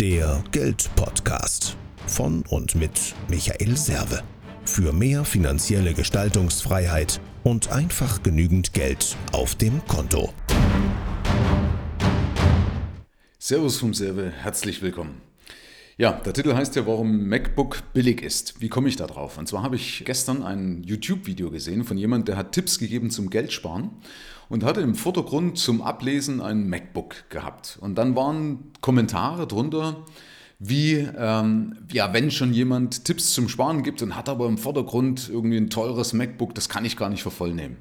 Der Geldpodcast von und mit Michael Serve. Für mehr finanzielle Gestaltungsfreiheit und einfach genügend Geld auf dem Konto. Servus vom Serve, herzlich willkommen. Ja, der Titel heißt ja, warum MacBook billig ist. Wie komme ich da drauf? Und zwar habe ich gestern ein YouTube-Video gesehen von jemandem, der hat Tipps gegeben zum Geldsparen und hatte im Vordergrund zum Ablesen ein MacBook gehabt. Und dann waren Kommentare drunter, wie, ähm, ja, wenn schon jemand Tipps zum Sparen gibt und hat aber im Vordergrund irgendwie ein teures MacBook, das kann ich gar nicht voll nehmen.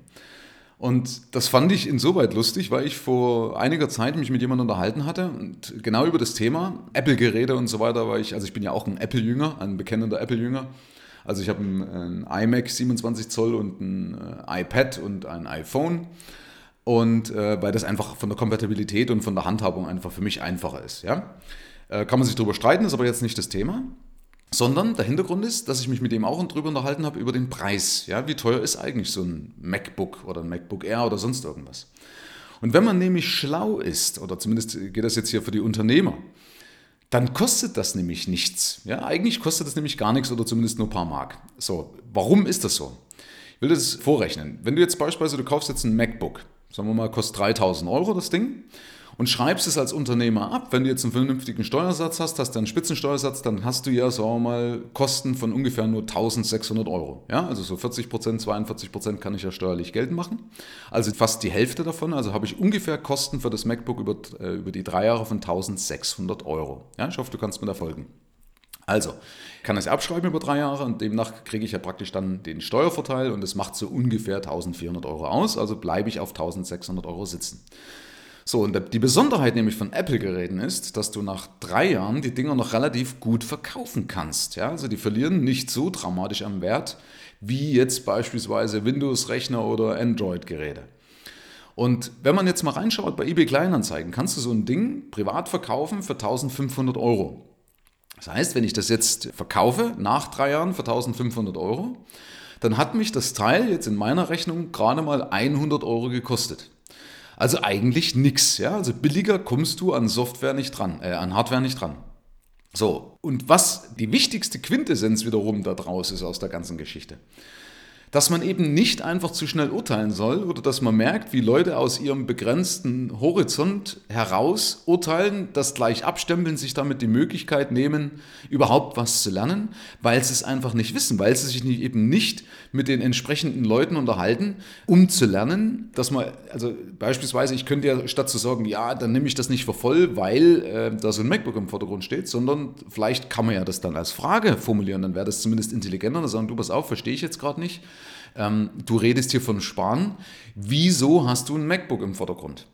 Und das fand ich insoweit lustig, weil ich vor einiger Zeit mich mit jemandem unterhalten hatte und genau über das Thema Apple-Geräte und so weiter, weil ich, also ich bin ja auch ein Apple-Jünger, ein bekennender Apple-Jünger. Also ich habe ein, iMac 27 Zoll und ein äh, iPad und ein iPhone. Und äh, weil das einfach von der Kompatibilität und von der Handhabung einfach für mich einfacher ist. Ja? Äh, kann man sich darüber streiten, ist aber jetzt nicht das Thema sondern der Hintergrund ist, dass ich mich mit dem auch drüber unterhalten habe über den Preis. Ja, wie teuer ist eigentlich so ein MacBook oder ein MacBook Air oder sonst irgendwas? Und wenn man nämlich schlau ist, oder zumindest geht das jetzt hier für die Unternehmer, dann kostet das nämlich nichts. Ja, eigentlich kostet das nämlich gar nichts oder zumindest nur ein paar Mark. So, warum ist das so? Ich will das vorrechnen. Wenn du jetzt beispielsweise, du kaufst jetzt ein MacBook, sagen wir mal, kostet 3000 Euro das Ding und schreibst es als Unternehmer ab. Wenn du jetzt einen vernünftigen Steuersatz hast, hast du einen Spitzensteuersatz, dann hast du ja, sagen wir mal, Kosten von ungefähr nur 1600 Euro. Ja, also so 40 Prozent, 42 Prozent kann ich ja steuerlich geltend machen. Also fast die Hälfte davon. Also habe ich ungefähr Kosten für das MacBook über, äh, über die drei Jahre von 1600 Euro. Ja, ich hoffe, du kannst mir da folgen. Also, kann das abschreiben über drei Jahre und demnach kriege ich ja praktisch dann den Steuervorteil und es macht so ungefähr 1400 Euro aus, also bleibe ich auf 1600 Euro sitzen. So, und die Besonderheit nämlich von Apple-Geräten ist, dass du nach drei Jahren die Dinger noch relativ gut verkaufen kannst. Ja? Also die verlieren nicht so dramatisch am Wert wie jetzt beispielsweise Windows-Rechner oder Android-Geräte. Und wenn man jetzt mal reinschaut bei eBay Kleinanzeigen, kannst du so ein Ding privat verkaufen für 1500 Euro. Das heißt, wenn ich das jetzt verkaufe nach drei Jahren für 1500 Euro, dann hat mich das Teil jetzt in meiner Rechnung gerade mal 100 Euro gekostet. Also eigentlich nichts. Ja? Also billiger kommst du an Software nicht dran, äh, an Hardware nicht dran. So, und was die wichtigste Quintessenz wiederum da draus ist aus der ganzen Geschichte dass man eben nicht einfach zu schnell urteilen soll oder dass man merkt, wie Leute aus ihrem begrenzten Horizont heraus urteilen, das gleich abstempeln, sich damit die Möglichkeit nehmen, überhaupt was zu lernen, weil sie es einfach nicht wissen, weil sie sich nicht, eben nicht mit den entsprechenden Leuten unterhalten, um zu lernen, dass man, also beispielsweise, ich könnte ja statt zu sagen, ja, dann nehme ich das nicht für voll, weil äh, da so ein MacBook im Vordergrund steht, sondern vielleicht kann man ja das dann als Frage formulieren, dann wäre das zumindest intelligenter, dann sagen, du pass auf, verstehe ich jetzt gerade nicht ähm, du redest hier von Sparen. Wieso hast du ein MacBook im Vordergrund?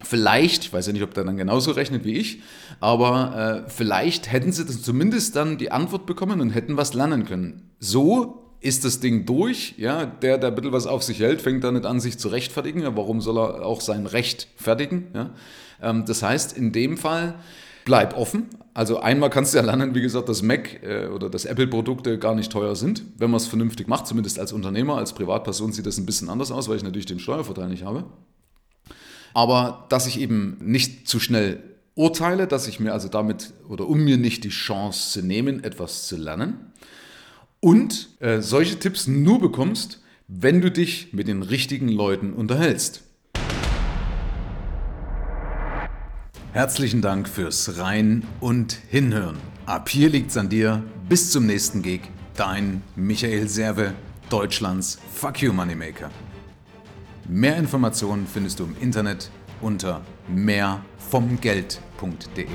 Vielleicht, ich weiß ja nicht, ob der dann genauso rechnet wie ich, aber äh, vielleicht hätten sie das zumindest dann die Antwort bekommen und hätten was lernen können. So ist das Ding durch. Ja, der, der ein bisschen was auf sich hält, fängt dann nicht an, sich zu rechtfertigen. Ja, warum soll er auch sein Recht fertigen? Ja? Ähm, das heißt, in dem Fall bleib offen. Also einmal kannst du ja lernen, wie gesagt, dass Mac äh, oder dass Apple-Produkte gar nicht teuer sind, wenn man es vernünftig macht, zumindest als Unternehmer, als Privatperson sieht das ein bisschen anders aus, weil ich natürlich den Steuervorteil nicht habe. Aber dass ich eben nicht zu schnell urteile, dass ich mir also damit oder um mir nicht die Chance zu nehmen, etwas zu lernen. Und äh, solche Tipps nur bekommst, wenn du dich mit den richtigen Leuten unterhältst. Herzlichen Dank fürs Rein und Hinhören. Ab hier liegt's an dir. Bis zum nächsten Gig. Dein Michael Serve, Deutschlands Fuck You Moneymaker. Mehr Informationen findest du im Internet unter mehrvomgeld.de.